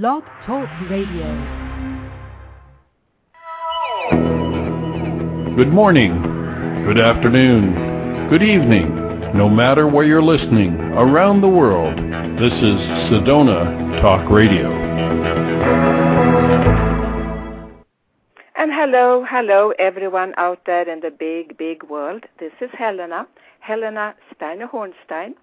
Blog Talk Radio. Good morning, good afternoon, good evening, no matter where you're listening around the world. This is Sedona Talk Radio. And hello, hello, everyone out there in the big, big world. This is Helena, Helena Steiner Hornsteyn.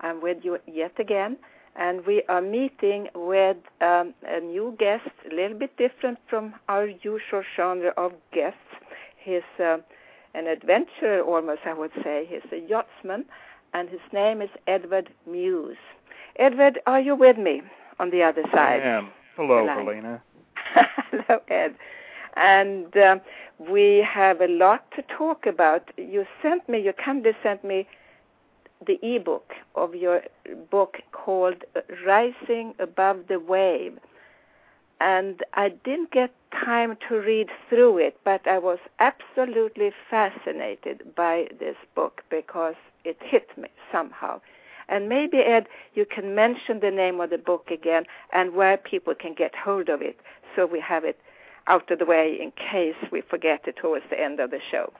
I'm with you yet again, and we are meeting with um, a new guest, a little bit different from our usual genre of guests. He's uh, an adventurer, almost, I would say. He's a yachtsman, and his name is Edward Muesch. Edward, are you with me on the other side? I am. Hello, Helena. Hello, Ed. And uh, we have a lot to talk about. You sent me, you kindly sent me the ebook of your book called Rising Above the Wave. And I didn't get time to read through it, but I was absolutely fascinated by this book because it hit me somehow. And maybe, Ed, you can mention the name of the book again and where people can get hold of it so we have it out of the way in case we forget it towards the end of the show.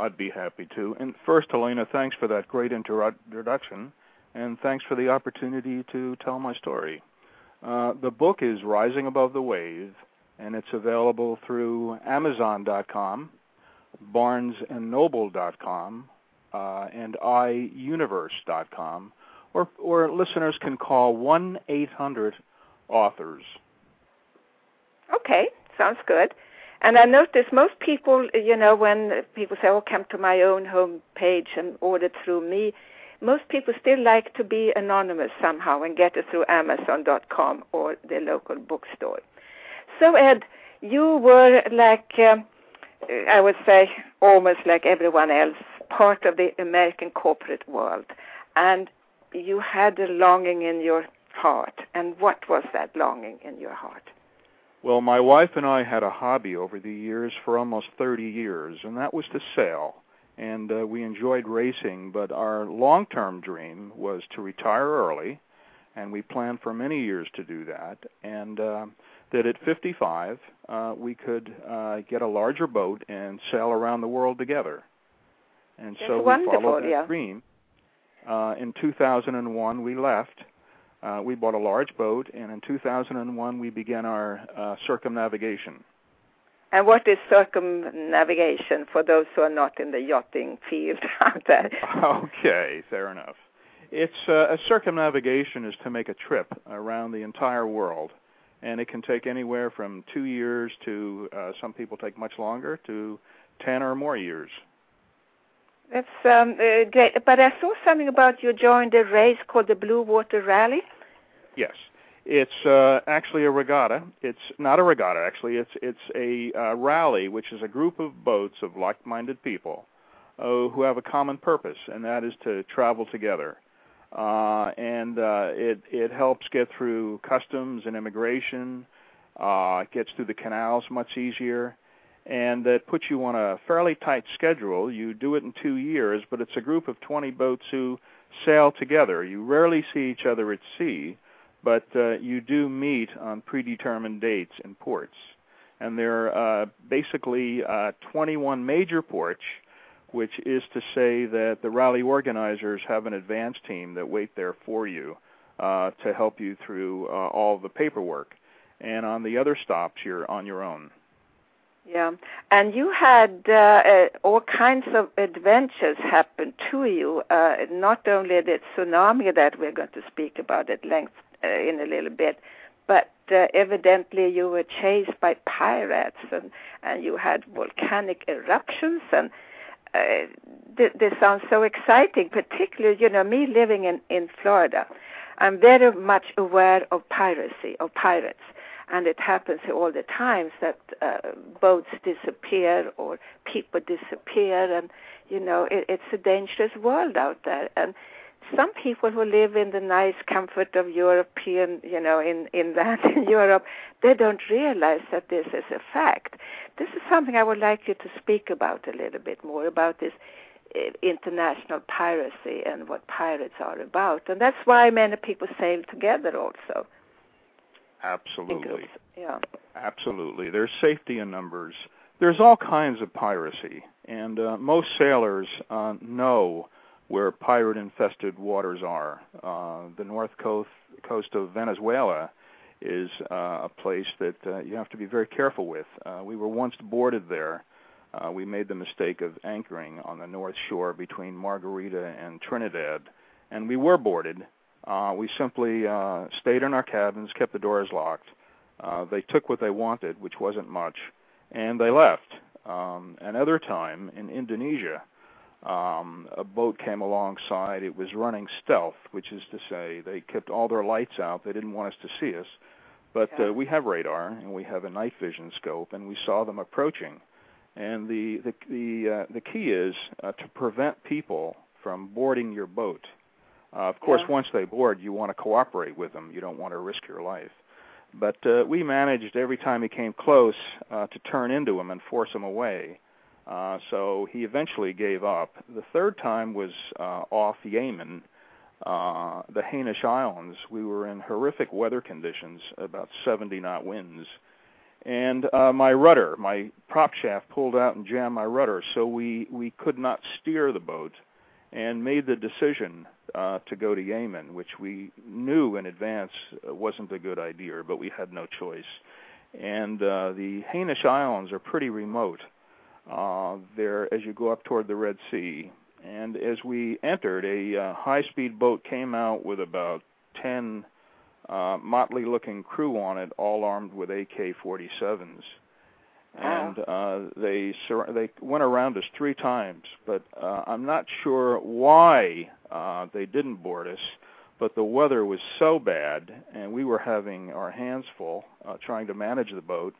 I'd be happy to. And first, Helena, thanks for that great introduction, and thanks for the opportunity to tell my story. Uh, the book is Rising Above the Wave, and it's available through Amazon.com, BarnesandNoble.com, uh, and iUniverse.com, or, or listeners can call 1 800 authors. Okay, sounds good. And I notice most people, you know, when people say, "Oh, come to my own home page and order through me," most people still like to be anonymous somehow and get it through Amazon.com or the local bookstore. So, Ed, you were like, um, I would say, almost like everyone else, part of the American corporate world, and you had a longing in your heart. And what was that longing in your heart? Well, my wife and I had a hobby over the years for almost 30 years, and that was to sail. And uh, we enjoyed racing, but our long term dream was to retire early, and we planned for many years to do that. And uh, that at 55, uh, we could uh, get a larger boat and sail around the world together. And That's so we followed that yeah. dream. Uh, in 2001, we left uh, we bought a large boat, and in 2001 we began our uh, circumnavigation. And what is circumnavigation for those who are not in the yachting field out there? Okay, fair enough. It's uh, a circumnavigation is to make a trip around the entire world, and it can take anywhere from two years to uh, some people take much longer to ten or more years. That's um, uh, great. But I saw something about you joined a race called the Blue Water Rally. Yes, it's uh, actually a regatta. It's not a regatta, actually. It's it's a uh, rally, which is a group of boats of like-minded people uh, who have a common purpose, and that is to travel together. Uh, and uh, it it helps get through customs and immigration. Uh, it gets through the canals much easier and that puts you on a fairly tight schedule. You do it in two years, but it's a group of 20 boats who sail together. You rarely see each other at sea, but uh, you do meet on predetermined dates in ports. And there are uh, basically uh, 21 major ports, which is to say that the rally organizers have an advance team that wait there for you uh, to help you through uh, all the paperwork. And on the other stops, you're on your own. Yeah, and you had uh, uh, all kinds of adventures happen to you. Uh, not only the tsunami that we're going to speak about at length uh, in a little bit, but uh, evidently you were chased by pirates, and and you had volcanic eruptions, and th- this sounds so exciting. Particularly, you know, me living in in Florida, I'm very much aware of piracy, of pirates and it happens all the times that uh, boats disappear or people disappear and you know it, it's a dangerous world out there and some people who live in the nice comfort of European, you know, in in Europe, they don't realize that this is a fact. This is something I would like you to speak about a little bit more about this uh, international piracy and what pirates are about, and that's why many people sail together also. Absolutely. Yeah. Absolutely. There's safety in numbers. There's all kinds of piracy, and uh, most sailors uh, know where pirate infested waters are. Uh, the north coast, coast of Venezuela is uh, a place that uh, you have to be very careful with. Uh, we were once boarded there. Uh, we made the mistake of anchoring on the north shore between Margarita and Trinidad, and we were boarded. Uh, we simply uh, stayed in our cabins, kept the doors locked. Uh, they took what they wanted, which wasn't much, and they left. Um, another time in Indonesia, um, a boat came alongside. It was running stealth, which is to say they kept all their lights out. They didn't want us to see us. But uh, we have radar and we have a night vision scope, and we saw them approaching. And the the the, uh, the key is uh, to prevent people from boarding your boat. Uh, of course, yeah. once they board, you want to cooperate with them. You don't want to risk your life. But uh, we managed every time he came close uh, to turn into him and force him away. Uh, so he eventually gave up. The third time was uh, off Yemen, uh, the Hanish Islands. We were in horrific weather conditions, about 70 knot winds. And uh, my rudder, my prop shaft pulled out and jammed my rudder, so we, we could not steer the boat and made the decision uh, to go to Yemen, which we knew in advance wasn't a good idea, but we had no choice. And uh, the Hanish Islands are pretty remote. Uh, there, as you go up toward the Red Sea, and as we entered, a uh, high-speed boat came out with about 10 uh, motley-looking crew on it, all armed with AK-47s. And uh, they sur- they went around us three times, but uh, I'm not sure why uh, they didn't board us. But the weather was so bad, and we were having our hands full uh, trying to manage the boat.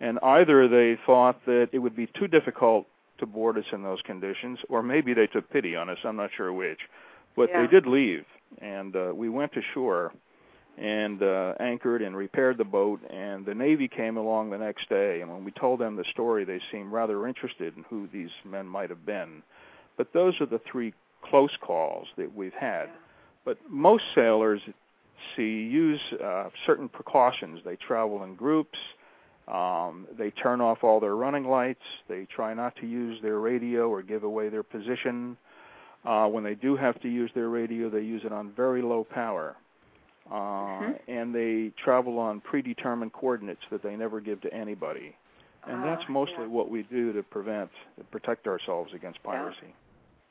And either they thought that it would be too difficult to board us in those conditions, or maybe they took pity on us. I'm not sure which, but Yeah. they did leave, and uh, we went to shore and uh, anchored and repaired the boat. And the Navy came along the next day, and when we told them the story, they seemed rather interested in who these men might have been. But those are the three close calls that we've had. But most sailors see use uh, certain precautions. They travel in groups. Um, they turn off all their running lights. They try not to use their radio or give away their position. Uh, when they do have to use their radio, they use it on very low power. Uh, Mhm. And they travel on predetermined coordinates that they never give to anybody. And that's Ah, mostly yeah. what we do to prevent, to protect ourselves against Yeah. piracy.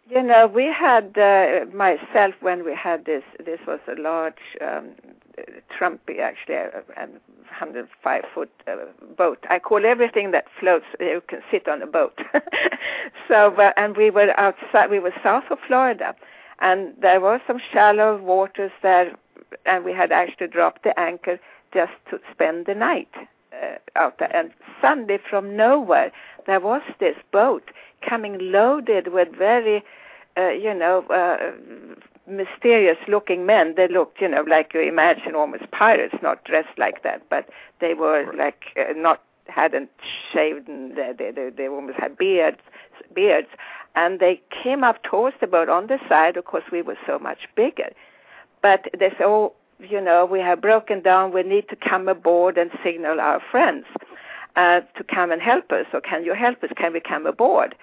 You know, we had uh, myself when we had this. This was a large um, uh, Trumpy, actually, a, a 105 foot uh, boat. I call everything that floats. You can sit on a boat. so, uh, and we were outside. We were south of Florida, and there were some shallow waters there, and we had actually dropped the anchor just to spend the night uh, out there. And suddenly, from nowhere, there was this boat coming loaded with very, uh, you know, uh, mysterious-looking men. They looked, you know, like you imagine almost pirates, not dressed like that, but they were Right. like uh, not hadn't shaved, and they, they they they almost had beards, beards, and they came up towards the boat on the side. Of course, we were so much bigger, but they said, "Oh, you know, we have broken down. We need to come aboard and signal our friends." uh, to come and help us, or can you help us? Can we come aboard?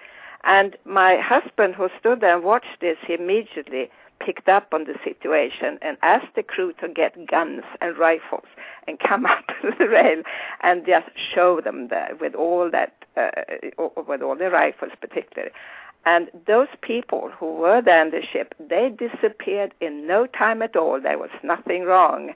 And my husband, who stood there and watched this, he immediately picked up on the situation and asked the crew to get guns and rifles and come up to the rail and just show them there with all that, uh, with all the rifles particularly. And those people who were there on the ship, they disappeared in no time at all. There was nothing wrong,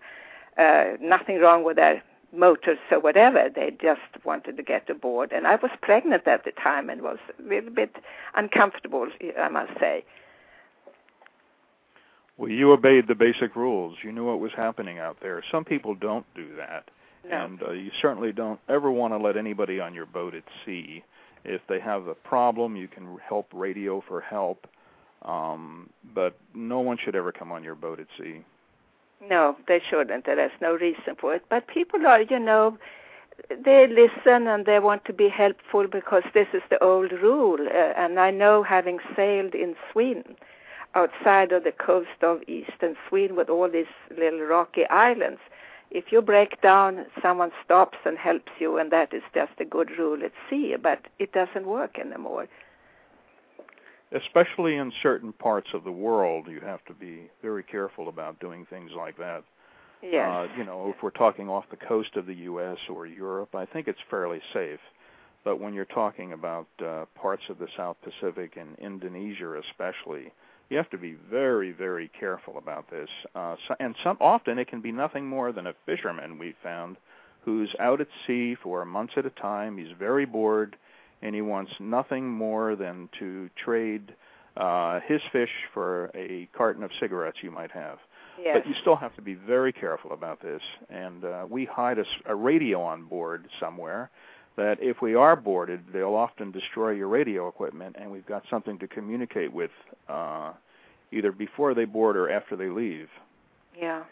uh, nothing wrong with their motors or whatever. They just wanted to get aboard. And I was pregnant at the time and was a little bit uncomfortable, I must say. Well, you obeyed the basic rules. You knew what was happening out there. Some people don't do that. No. And uh, you certainly don't ever want to let anybody on your boat at sea. If they have a problem, you can help radio for help. Um, but no one should ever come on your boat at sea. No, they shouldn't. There's no reason for it. But people are, you know, they listen and they want to be helpful because this is the old rule. Uh, and I know, having sailed in Sweden, outside of the coast of eastern Sweden with all these little rocky islands, if you break down, someone stops and helps you, and that is just a good rule at sea. But it doesn't work anymore. Especially in certain parts of the world, you have to be very careful about doing things like that. Yes. Uh, you know, if we're talking off the coast of the U.S. or Europe, I think it's fairly safe. But when you're talking about uh, parts of the South Pacific and Indonesia, especially, you have to be very, very careful about this. Uh, so, and some often it can be nothing more than a fisherman we found who's out at sea for months at a time. He's very bored, and he wants nothing more than to trade uh, his fish for a carton of cigarettes you might have. Yes. But you still have to be very careful about this. And uh, we hide a, a radio on board somewhere that if we are boarded, they'll often destroy your radio equipment, and we've got something to communicate with uh, either before they board or after they leave. Yeah.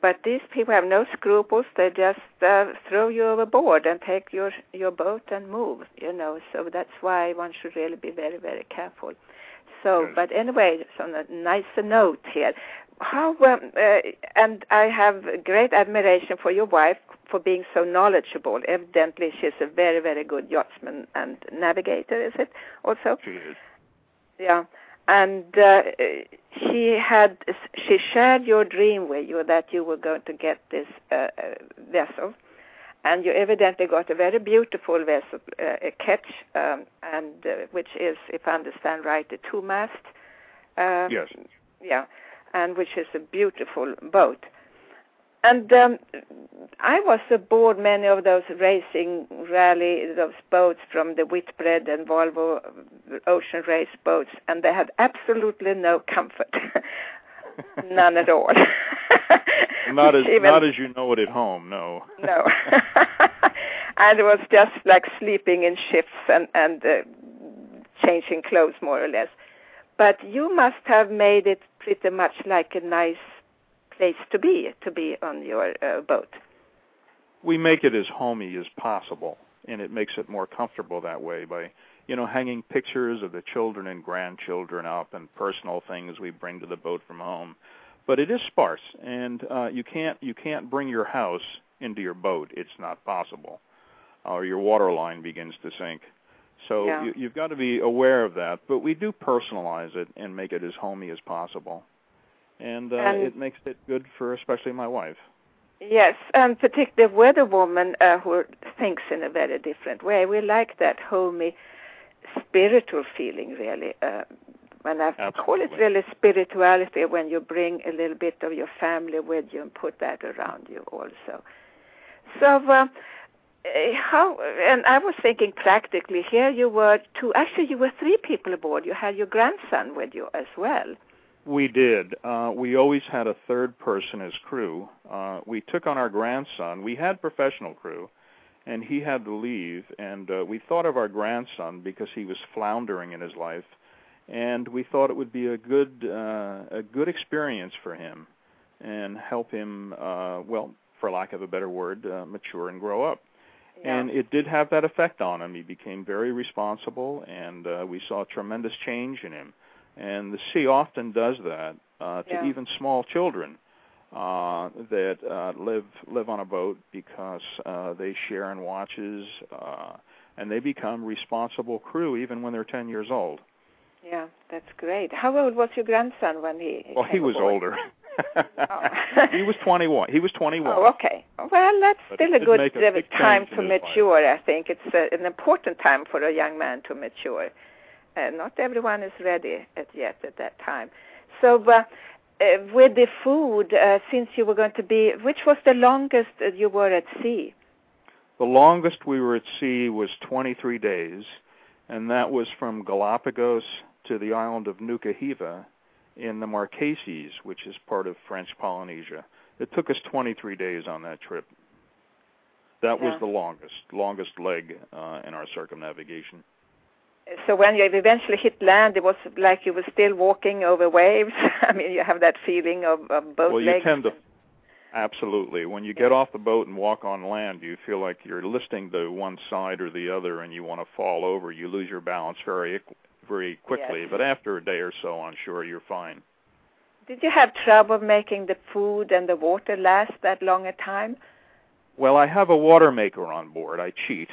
But these people have no scruples. They just uh, throw you overboard and take your your boat and move. You know, so that's why one should really be very very careful. So, but anyway, on a nicer note here, how um, uh, and I have great admiration for your wife for being so knowledgeable. Evidently, she's a very very good yachtsman and navigator. Is it also? She is. Yeah, and uh, she had she shared your dream with you that you were going to get this uh, uh, vessel, and you evidently got a very beautiful vessel, uh, a ketch, um, and uh, which is, if I understand right, a two mast. Uh, Yes. Yeah, and which is a beautiful boat. And um, I was aboard many of those racing rally, those boats from the Whitbread and Volvo ocean race boats, and they had absolutely no comfort, none at all. Not as Even- not as you know it at home. No. no. and it was just like sleeping in shifts and and uh, changing clothes more or less. But you must have made it pretty much like a nice place to be to be on your uh, boat. we make it as homey as possible, and it makes it more comfortable that way by, you know, hanging pictures of the children and grandchildren up and personal things we bring to the boat from home. But it is sparse, and uh, you can't you can't bring your house into your boat. It's not possible, or your water line begins to sink. So Yeah. you, you've got to be aware of that. But we do personalize it and make it as homey as possible, and, uh, And- it makes it good for especially my wife. Yes, and particularly with a woman uh, who thinks in a very different way. We like that homey, spiritual feeling, really. Uh, and I call it really spirituality when you bring a little bit of your family with you and put that around you also. So, uh, how? And I was thinking practically. Here you were two. Actually, you were three people aboard. You had your grandson with you as well. We did. Uh, we always had a third person as crew. Uh, we took on our grandson. We had professional crew, and he had to leave. And uh, we thought of our grandson because he was floundering in his life, and we thought it would be a good uh, a good experience for him, and help him. Uh, well, for lack of a better word, uh, mature and grow up. Yeah. And it did have that effect on him. He became very responsible, and uh, we saw tremendous change in him. And the sea often does that uh, to Yeah. even small children uh, that uh, live live on a boat because uh, they share in watches, uh, and they become responsible crew even when they're 10 years old. yeah, that's great. How old was your grandson when he? Well, he was aboard? older. Oh. he was 21. He was 21. Oh, okay. Well, that's But still a good a uh, time to his life. mature. I think it's uh, an important time for a young man to mature. Uh, not everyone is ready at, yet at that time. So, uh, uh, with the food, uh, since you were going to be, which was the longest you were at sea? The longest we were at sea was 23 days, and that was from Galapagos to the island of Nuku Hiva in the Marquesas, which is part of French Polynesia. It took us 23 days on that trip. That was the longest, longest leg uh, in our circumnavigation. So when you eventually hit land, it was like you were still walking over waves. I mean, you have that feeling of, of both well, you tend to absolutely when you get off the boat and walk on land, you feel like you're listing to one side or the other, and you want to fall over. You lose your balance very, very quickly. Yes. But after a day or so on shore, you're fine. Did you have trouble making the food and the water last that long a time? Well, I have a water maker on board. I cheat,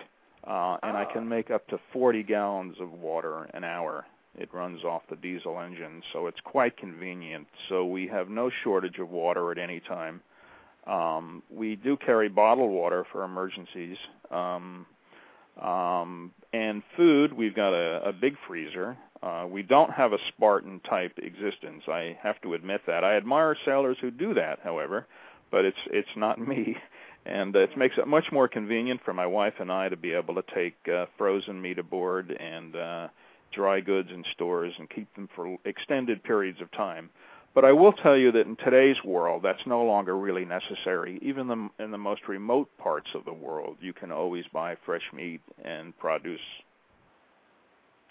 uh, and oh. I can make up to 40 gallons of water an hour. It runs off the diesel engine, so it's quite convenient. So we have no shortage of water at any time. Um, we do carry bottled water for emergencies. Um, um, and food, we've got a, a big freezer. Uh, we don't have a Spartan type existence. I have to admit that. I admire sailors who do that, however, but it's it's not me. And it makes it much more convenient for my wife and I to be able to take uh, frozen meat aboard and uh, dry goods in stores and keep them for extended periods of time. But I will tell you that in today's world, that's no longer really necessary. Even the, in the most remote parts of the world, you can always buy fresh meat and produce.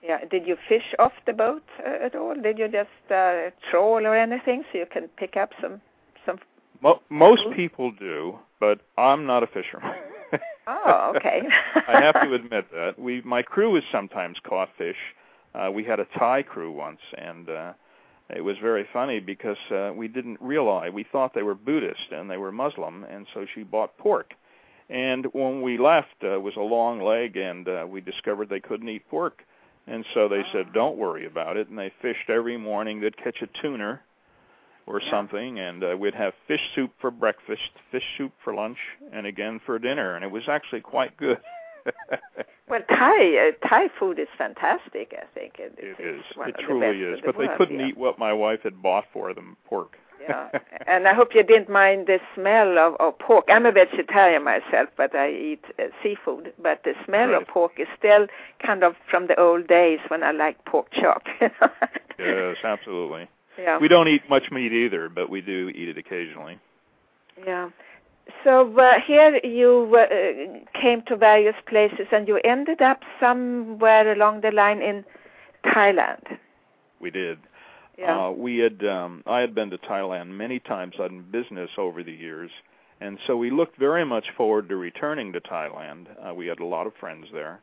Yeah. Did you fish off the boat uh, at all? Did you just uh, troll or anything so you can pick up some some? Mo- most people do, but I'm not a fisherman. oh, okay. I have to admit that we my crew has sometimes caught fish. Uh, we had a Thai crew once, and uh, it was very funny because uh, we didn't realize we thought they were Buddhist and they were Muslim, and so she bought pork. And when we left, uh, it was a long leg, and uh, we discovered they couldn't eat pork. And so they said, "Don't worry about it." And they fished every morning. They'd catch a tuna or something, and uh, we'd have fish soup for breakfast, fish soup for lunch, and again for dinner. And it was actually quite good. well, Thai uh, Thai food is fantastic. I think it, it is. It truly is. But they couldn't yeah. eat what my wife had bought for them, pork. yeah, and I hope you didn't mind the smell of, of pork. I'm a vegetarian myself, but I eat uh, seafood. But the smell right. of pork is still kind of from the old days when I liked pork chop. yes, absolutely. Yeah. We don't eat much meat either, but we do eat it occasionally. Yeah. So uh, here you uh, came to various places, and you ended up somewhere along the line in Thailand. We did. Yeah. Uh, we had um, I had been to Thailand many times on business over the years, and so we looked very much forward to returning to Thailand. Uh, we had a lot of friends there,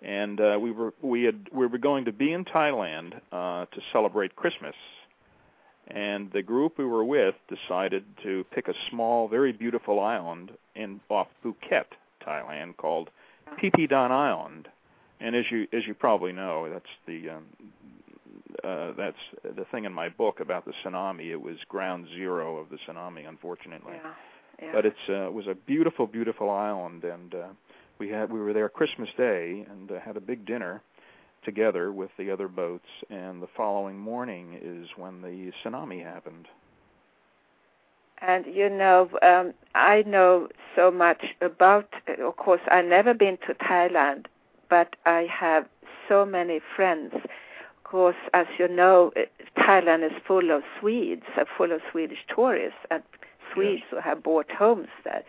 and uh, we were we had we were going to be in Thailand uh, to celebrate Christmas. And the group we were with decided to pick a small, very beautiful island in off Phuket, Thailand, called Phi Don Island. And as you as you probably know, that's the um, uh, that's the thing in my book about the tsunami. It was ground zero of the tsunami, unfortunately. Yeah. Yeah. But it's uh, it was a beautiful, beautiful island, and uh, we had we were there Christmas Day and uh, had a big dinner together with the other boats. And the following morning is when the tsunami happened. And you know, um, I know so much about. Of course, I've never been to Thailand, but I have so many friends Of course, as you know, Thailand is full of Swedes, uh, full of Swedish tourists and Swedes yes. who have bought homes there.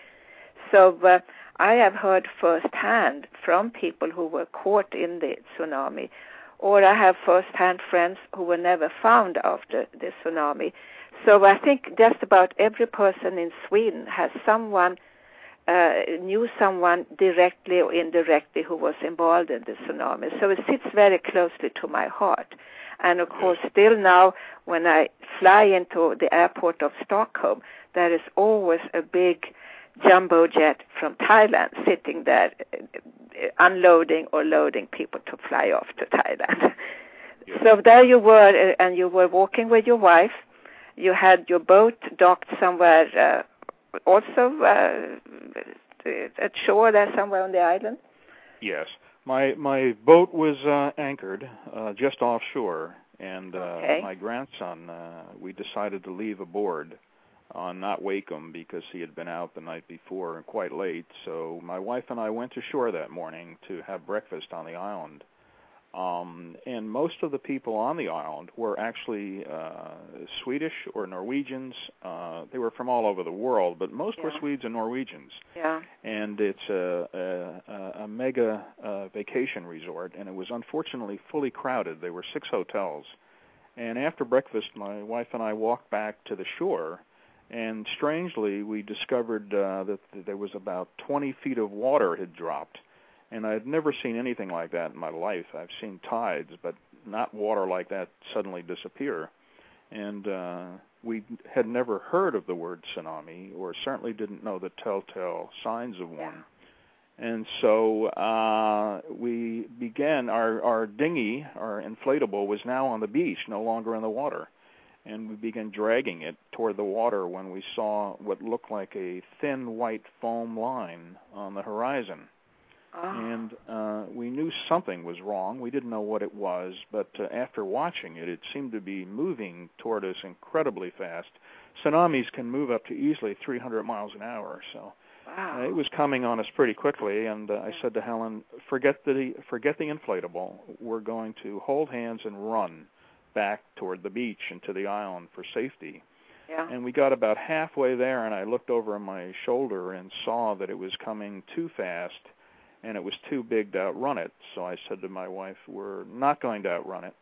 So uh, I have heard firsthand from people who were caught in the tsunami, or I have firsthand friends who were never found after the tsunami. So I think just about every person in Sweden has someone uh, knew someone directly or indirectly who was involved in the tsunami. So it sits very closely to my heart. And of course, still now, when I fly into the airport of Stockholm, there is always a big jumbo jet from Thailand sitting there, uh, unloading or loading people to fly off to Thailand. So there you were, uh, and you were walking with your wife. You had your boat docked somewhere. Uh, also uh, at shore there somewhere on the island? Yes. My my boat was uh, anchored uh, just offshore, and uh, okay. my grandson uh, we decided to leave aboard on not Wakem because he had been out the night before and quite late. So my wife and I went to shore that morning to have breakfast on the island. Um, and most of the people on the island were actually uh, Swedish or Norwegians. Uh, they were from all over the world, but most Yeah. were Swedes and Norwegians. Yeah. And it's a, a, a mega uh, vacation resort, and it was unfortunately fully crowded. There were six hotels. And after breakfast, my wife and I walked back to the shore, and strangely, we discovered uh, that there was about 20 feet of water had dropped and I've never seen anything like that in my life. I've seen tides, but not water like that suddenly disappear. and uh, we had never heard of the word tsunami, or certainly didn't know the telltale signs of one. And so uh, we began our our dinghy, our inflatable, was now on the beach, no longer in the water, and we began dragging it toward the water when we saw what looked like a thin white foam line on the horizon. Oh. And uh, we knew something was wrong. We didn't know what it was, but uh, after watching it, it seemed to be moving toward us incredibly fast. Tsunamis can move up to easily 300 miles an hour, so wow. uh, it was coming on us pretty quickly. And uh, I said to Helen, "Forget the forget the inflatable. We're going to hold hands and run back toward the beach and to the island for safety." yeah. And we got about halfway there, and I looked over my shoulder and saw that it was coming too fast and it was too big to outrun it. So I said to my wife, "We're not going to outrun it.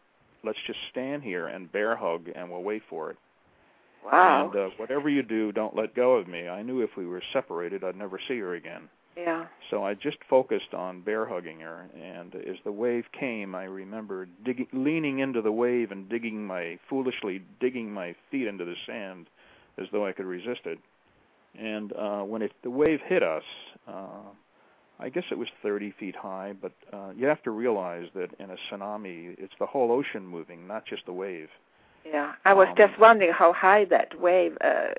Let's just stand here and bear hug, and we'll wait for it. wow. And uh, whatever you do, don't let go of me." I knew if we were separated, I'd never see her again. Yeah. So I just focused on bear hugging her, and as the wave came, I remember digging, leaning into the wave and digging my foolishly digging my feet into the sand, as though I could resist it. And uh, when it the wave hit us, uh, I guess it was 30 feet high, but uh, you have to realize that in a tsunami, it's the whole ocean moving, not just the wave. Yeah. I was Um, just wondering how high that wave uh,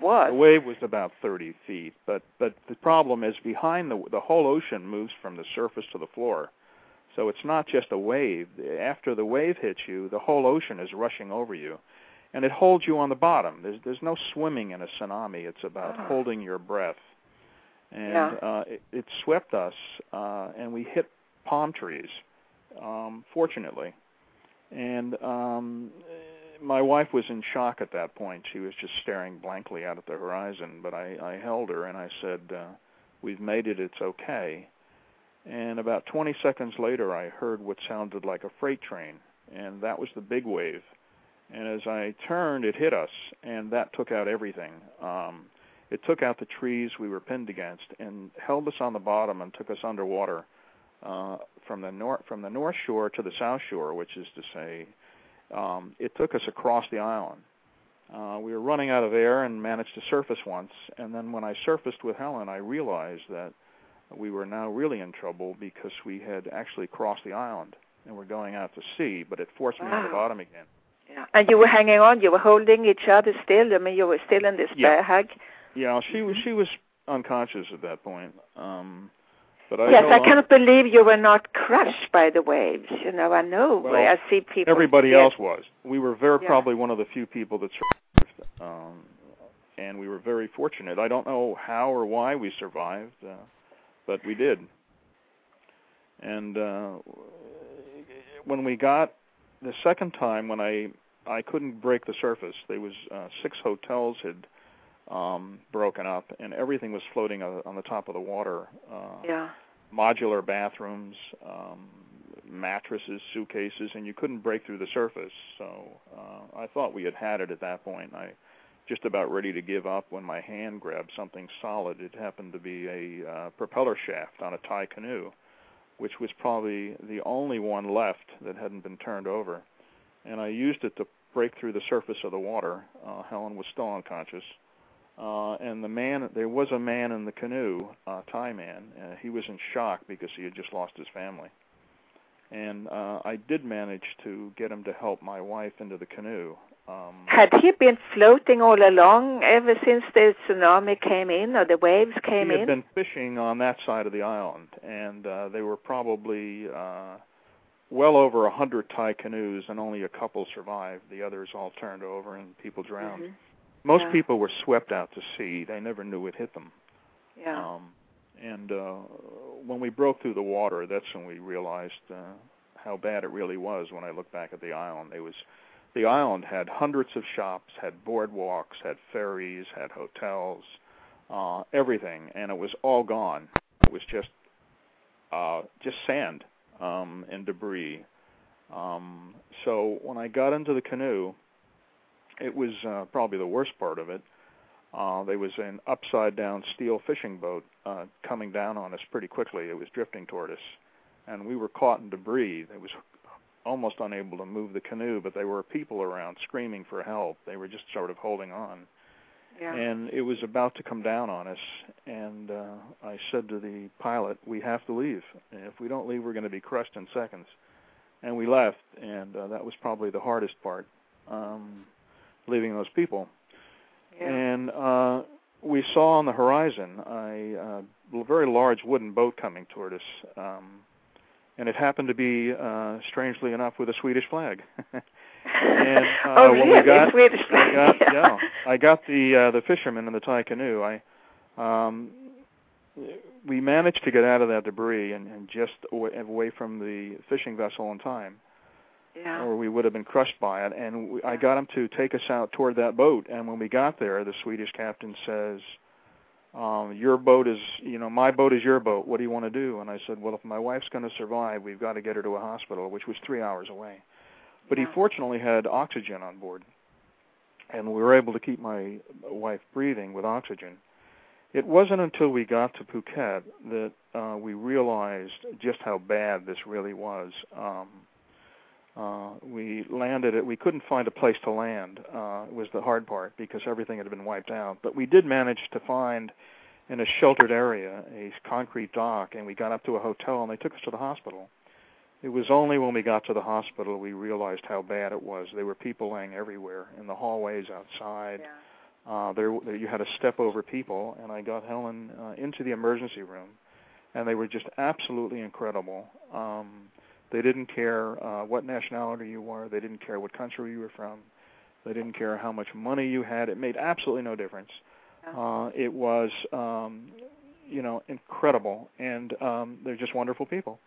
was. The wave was about 30 feet, but but the problem is behind the the whole ocean moves from the surface to the floor. So it's not just a wave. After the wave hits you, the whole ocean is rushing over you, and it holds you on the bottom. There's there's no swimming in a tsunami. It's about Ah. holding your breath. And Yeah. uh, it, it swept us, uh, and we hit palm trees, um, fortunately. And um, my wife was in shock at that point. She was just staring blankly out at the horizon. But I, I held her and I said, uh, "We've made it. It's okay." And about 20 seconds later, I heard what sounded like a freight train, and that was the big wave. And as I turned, it hit us, and that took out everything. Um, it took out the trees we were pinned against, and held us on the bottom and took us underwater uh, from the north from the north shore to the south shore, which is to say, um, it took us across the island. Uh, we were running out of air and managed to surface once, and then when I surfaced with Helen, I realized that we were now really in trouble because we had actually crossed the island and were going out to sea, but it forced me on the bottom again. Yeah. And you were hanging on. You were holding each other still. I mean, you were still in this Yeah. bear hug. Yeah, she was she was unconscious at that point. Um, but I yes, I cannot believe you were not crushed by the waves. You know, I know. Well, I see people. Everybody get- else was. We were very Yeah. probably one of the few people that survived, um, and we were very fortunate. I don't know how or why we survived, uh, but we did. And uh, when we got the second time, when I I couldn't break the surface, there was uh, six hotels had um, broken up, and everything was floating on, the top of the water. Uh, Yeah. modular bathrooms, um, mattresses, suitcases, and you couldn't break through the surface. So uh, I thought we had had it at that point. I just about ready to give up when my hand grabbed something solid. It happened to be a uh, propeller shaft on a Thai canoe, which was probably the only one left that hadn't been turned over. And I used it to break through the surface of the water. Uh, Helen was still unconscious. Uh, and the man, there was a man in the canoe, uh, Thai man. Uh, he was in shock because he had just lost his family. And uh, I did manage to get him to help my wife into the canoe. Um, Had he been floating all along ever since the tsunami came in or the waves came in? he had in? been fishing on that side of the island, and uh, they were probably uh, well over a hundred Thai canoes, and only a couple survived. The others all turned over, and people drowned. Mhm. Most Yeah. people were swept out to sea. They never knew it hit them. Yeah. Um, and uh, when we broke through the water, that's when we realized uh, how bad it really was. When I look back at the island, it was the island had hundreds of shops, had boardwalks, had ferries, had hotels, uh, everything, and it was all gone. It was just uh, just sand um, and debris. Um, so when I got into the canoe, it was uh, probably the worst part of it. Uh, there was an upside down steel fishing boat uh, coming down on us pretty quickly. It was drifting toward us, and we were caught in debris. There was almost unable to move the canoe, but there were people around screaming for help. They were just sort of holding on. Yeah. And it was about to come down on us, and uh, I said to the pilot, "We have to leave. If we don't leave, we're going to be crushed in seconds." And we left, and uh, that was probably the hardest part, um, leaving those people. yeah. And uh, we saw on the horizon a, uh, a very large wooden boat coming toward us, um, and it happened to be, uh, strangely enough, with a Swedish flag. and uh, oh, when really? we got, Swedish I flag. got, yeah, I got the uh, the fisherman in the Thai canoe. I, um, we managed to get out of that debris and, and just away, away from the fishing vessel in time yeah. or we would have been crushed by it. And we, I got him to take us out toward that boat. And when we got there, the Swedish captain says, um, "Your boat is, you know, my boat is your boat. What do you want to do?" And I said, "Well, if my wife's going to survive, we've got to get her to a hospital, which was three hours away." But he fortunately had oxygen on board, and we were able to keep my wife breathing with oxygen. It wasn't until we got to Phuket that uh, we realized just how bad this really was. Um, uh, we landed it. We couldn't find a place to land. Uh, was the hard part because everything had been wiped out. But we did manage to find in a sheltered area a concrete dock, and we got up to a hotel, and they took us to the hospital. It was only when we got to the hospital we realized how bad it was. There were people laying everywhere in the hallways outside. Yeah. Uh, there, there you had to step over people, and I got Helen uh, into the emergency room, and they were just absolutely incredible. Um, they didn't care uh, what nationality you were. They didn't care what country you were from. They didn't care how much money you had. It made absolutely no difference. Uh, it was, um, you know, incredible, and um, they're just wonderful people.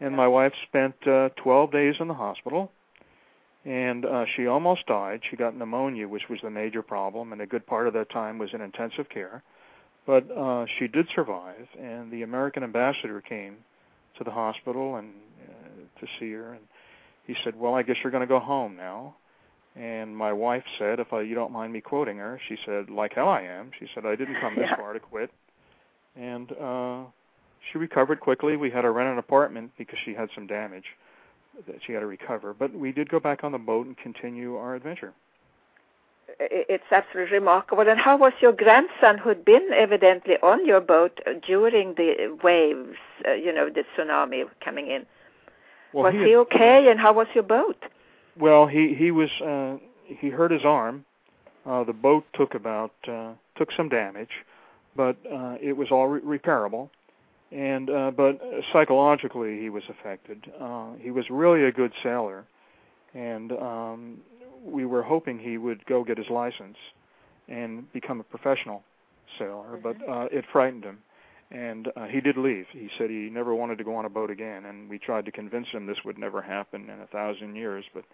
And my wife spent uh, 12 days in the hospital, and uh, she almost died. She got pneumonia, which was the major problem, and a good part of that time was in intensive care. But uh, she did survive, and the American ambassador came to the hospital and uh, to see her, and he said, "Well, I guess you're going to go home now." And my wife said, if I, you don't mind me quoting her, she said, "Like hell I am." She said, "I didn't come this Yeah. far to quit," and uh, she recovered quickly. We had to rent an apartment because she had some damage that she had to recover. But we did go back on the boat and continue our adventure. It's absolutely remarkable. And how was your grandson, who'd been evidently on your boat during the waves, uh, you know, the tsunami coming in? Well, was he he, okay? And how was your boat? Well, he he was uh, he hurt his arm. Uh, the boat took about uh, took some damage, but uh, it was all re- repairable. And uh, but psychologically, he was affected. Uh, he was really a good sailor, and um, we were hoping he would go get his license and become a professional sailor. But uh, it frightened him, and uh, he did leave. He said he never wanted to go on a boat again, and we tried to convince him this would never happen in a thousand years, but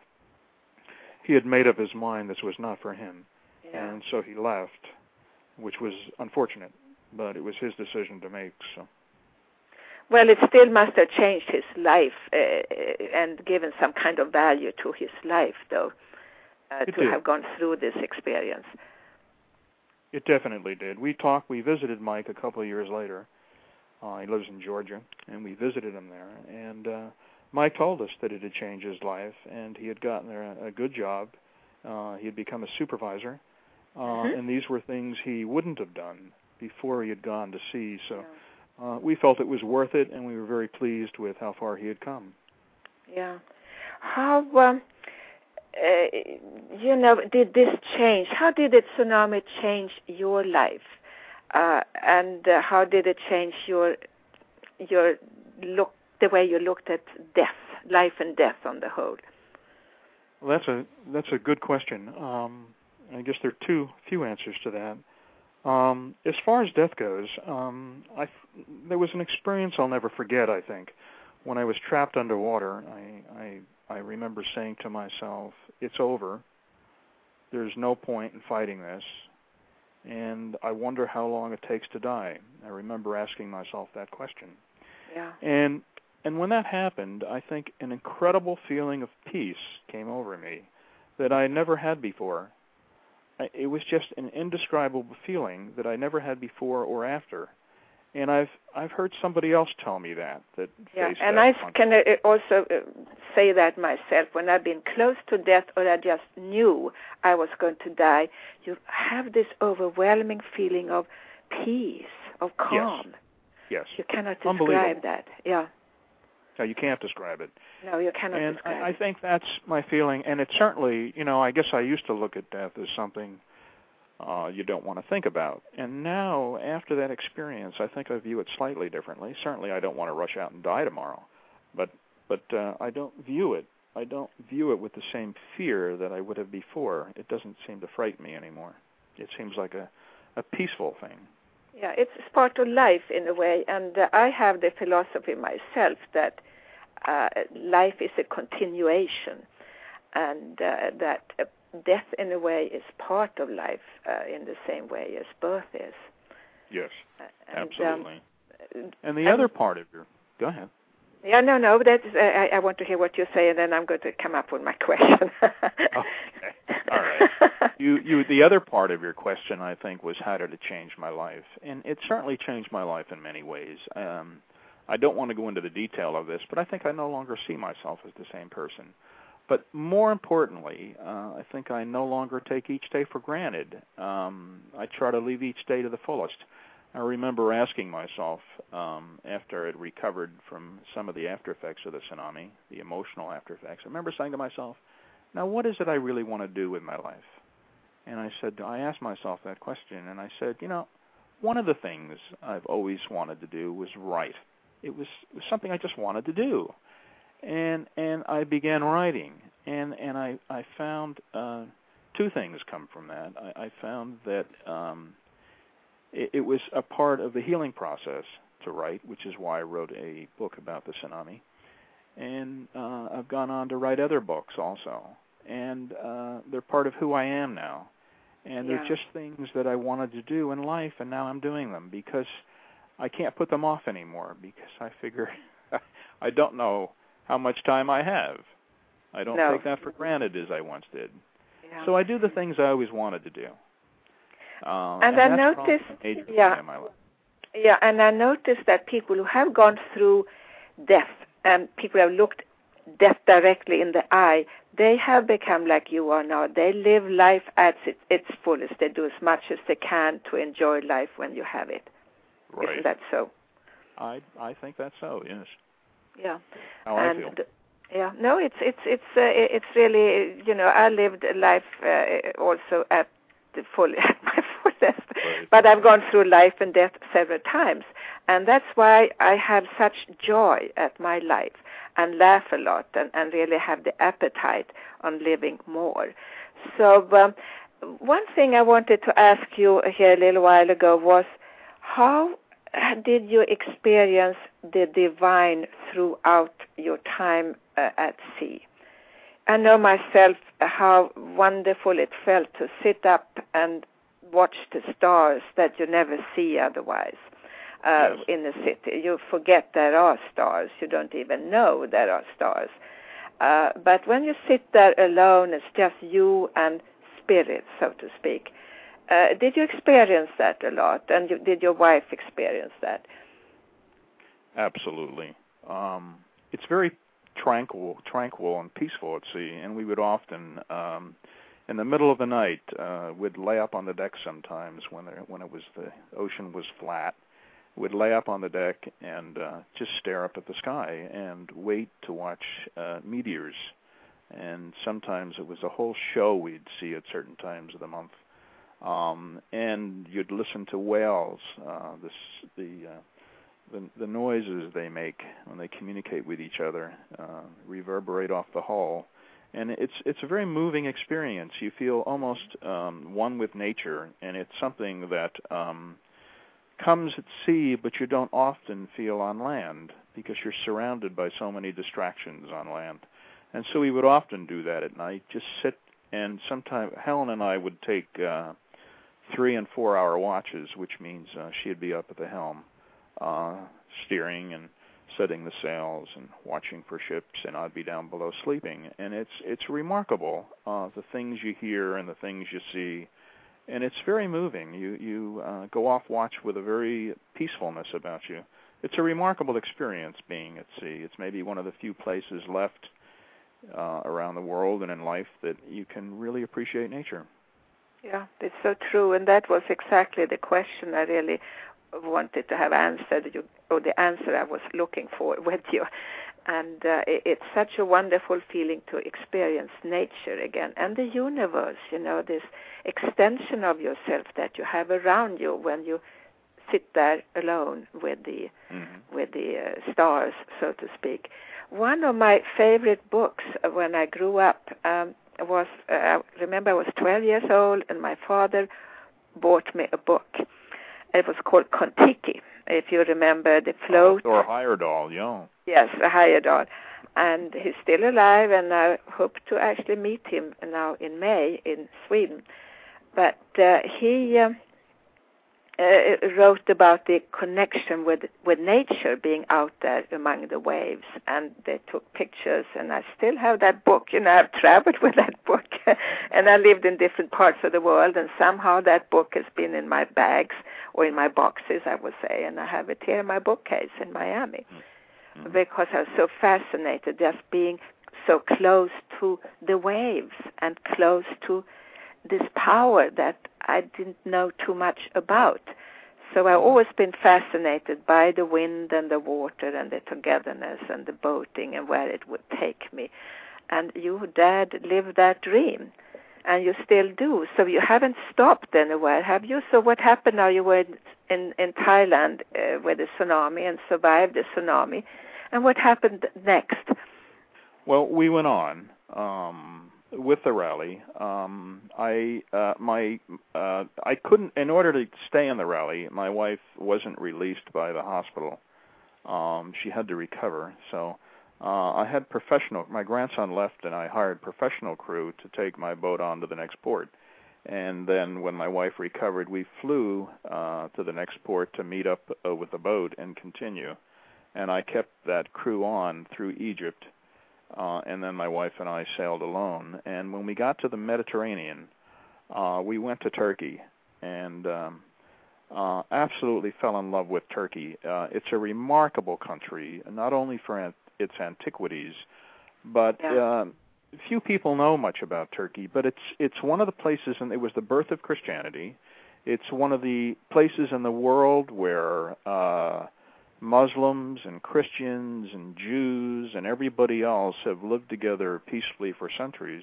he had made up his mind this was not for him, Yeah. and so he left, which was unfortunate, but it was his decision to make. So Well, it still must have changed his life uh, and given some kind of value to his life, though, uh, to did. have gone through this experience. It definitely did. We talked. We visited Mike a couple of years later. Uh, he lives in Georgia, and we visited him there. And uh, Mike told us that it had changed his life, and he had gotten a, a good job. Uh, he had become a supervisor, uh, Mhm. and these were things he wouldn't have done before he had gone to sea. So Yeah. uh, we felt it was worth it, and we were very pleased with how far he had come. Yeah. How, um, uh, you know, did this change? How did the tsunami change your life? Uh, and uh, how did it change your your look, the way you looked at death, life and death on the whole? Well, that's a that's a good question. Um, I guess there are two few answers to that. Um, as far as death goes, um, I there was an experience I'll never forget. I think when I was trapped underwater, I I, I remember saying to myself, "It's over. There's no point in fighting this." And I wonder how long it takes to die. I remember asking myself that question. Yeah. And and when that happened, I think an incredible feeling of peace came over me that I never had before. I- It was just an indescribable feeling that I never had before or after. And I've I've heard somebody else tell me that that yeah, and that I can uh, also uh, say that myself when I've been close to death or I just knew I was going to die. You have this overwhelming feeling of peace, of calm. yes. yes. You cannot describe that. Yeah. No, you can't describe it. No, you cannot and describe. I, I think that's my feeling. And it certainly, you know, I guess I used to look at death as something uh, you don't want to think about. And now, after that experience, I think I view it slightly differently. Certainly, I don't want to rush out and die tomorrow, but but uh, I don't view it. I don't view it with the same fear that I would have before. It doesn't seem to frighten me anymore. It seems like a a peaceful thing. Yeah, it's part of life in a way, and uh, I have the philosophy myself that uh, life is a continuation, and uh, that uh, death, in a way, is part of life uh, in the same way as birth is. Yes, Uh, and, um, absolutely. and the other part of your go ahead. yeah, no, no. That's uh, I, I want to hear what you say, and then I'm going to come up with my question. Okay. All right. You, you, the other part of your question, I think, was how did it change my life? And it certainly changed my life in many ways. Um, I don't want to go into the detail of this, but I think I no longer see myself as the same person. But more importantly, uh, I think I no longer take each day for granted. Um, I try to live each day to the fullest. I remember asking myself um, after I'd recovered from some of the after effects of the tsunami, the emotional after effects. I remember saying to myself, "Now, what is it I really want to do with my life?" And I said, I asked myself that question, and I said, you know, one of the things I've always wanted to do was write. It was, it was something I just wanted to do, and and I began writing, and and I I found uh, two things come from that. I, I found that um, it, it was a part of the healing process to write, which is why I wrote a book about the tsunami, and uh, I've gone on to write other books also, and uh, they're part of who I am now and Yeah. they're just things that I wanted to do in life, and now I'm doing them because I can't put them off anymore because I figure I don't know how much time I have. I don't No. take that for granted as I once did. yeah. So I do the things I always wanted to do. Uh, And I that's noticed- a major thing yeah. in my life. Yeah, and I noticed that people who have gone through death and people have looked death directly in the eye, they have become like you are now. They live life at its, its fullest. They do as much as they can to enjoy life when you have it. Right. Isn't that so? I I think that's so. Yes. Yeah. How I and feel. yeah, no, it's it's it's uh, it's really you know I lived life uh, also at the full at my fullest, Right. but I've gone through life and death several times, and that's why I have such joy at my life and laugh a lot and, and really have the appetite on living more. So um, one thing I wanted to ask you here a little while ago was how did you experience the divine throughout your time uh, at sea? I know myself how wonderful it felt to sit up and watch the stars that you never see otherwise uh, Yes. in the city. You forget there are stars. You don't even know there are stars. Uh, but when you sit there alone, it's just you and spirit, so to speak. Uh, did you experience that a lot? And you, did your wife experience that? Absolutely. Um, it's very tranquil, tranquil and peaceful at sea, and we would often, um, in the middle of the night, uh, would lay up on the deck sometimes when there, when it was the ocean was flat. Would lay up on the deck and uh, just stare up at the sky and wait to watch uh, meteors. And sometimes it was a whole show we'd see at certain times of the month. Um, and you'd listen to whales, uh, this, the uh, the the noises they make when they communicate with each other uh, reverberate off the hull, and it's it's a very moving experience. You feel almost um, one with nature, and it's something that um, comes at sea, but you don't often feel on land because you're surrounded by so many distractions on land. And so we would often do that at night, just sit and sometimes Helen and I would take uh, three and four hour watches, which means uh, she'd be up at the helm uh, steering and setting the sails and watching for ships, and I'd be down below sleeping. And it's it's remarkable uh, the things you hear and the things you see, and it's very moving. You you uh, go off watch with a very peacefulness about you. It's a remarkable experience being at sea. It's maybe one of the few places left uh, around the world and in life that you can really appreciate nature. Yeah, it's so true, and that was exactly the question I really wanted to have answered, you, or the answer I was looking for with you. And uh, it, it's such a wonderful feeling to experience nature again and the universe. You know, this extension of yourself that you have around you when you sit there alone with the mm-hmm. with the uh, stars, so to speak. One of my favorite books when I grew up um, was uh, I remember I was 12 years old and my father bought me a book. It was called Kon-Tiki. If you remember the float. Thor Heyerdahl, yeah. Yes, Heyerdahl. And he's still alive, and I hope to actually meet him now in May in Sweden. But uh, he. Uh, uh, wrote about the connection with with nature being out there among the waves and they took pictures and I still have that book you know I've traveled with that book and I lived in different parts of the world and somehow that book has been in my bags or in my boxes I would say and I have it here in my bookcase in Miami mm-hmm. because I was so fascinated just being so close to the waves and close to this power that I didn't know too much about. So I've always been fascinated by the wind and the water and the togetherness and the boating and where it would take me. And you, Dad, live that dream. And you still do. So you haven't stopped anywhere, have you? So what happened now? You were in, in Thailand uh, with the tsunami and survived the tsunami. And what happened next? Well, we went on. Um, with the rally. Um, I uh, my uh, I couldn't in order to stay in the rally. My wife wasn't released by the hospital. Um, she had to recover, so uh, I had professional. My grandson left, and I hired professional crew to take my boat on to the next port. And then when my wife recovered, we flew uh, to the next port to meet up uh, with the boat and continue. And I kept that crew on through Egypt uh, and then my wife and I sailed alone. And when we got to the Mediterranean, uh, we went to Turkey and um, uh, absolutely fell in love with Turkey. Uh, it's a remarkable country, not only for an- its antiquities, but yeah. uh, few people know much about Turkey. But it's it's one of the places, and it was the birth of Christianity. It's one of the places in the world where uh, Muslims and Christians and Jews and everybody else have lived together peacefully for centuries,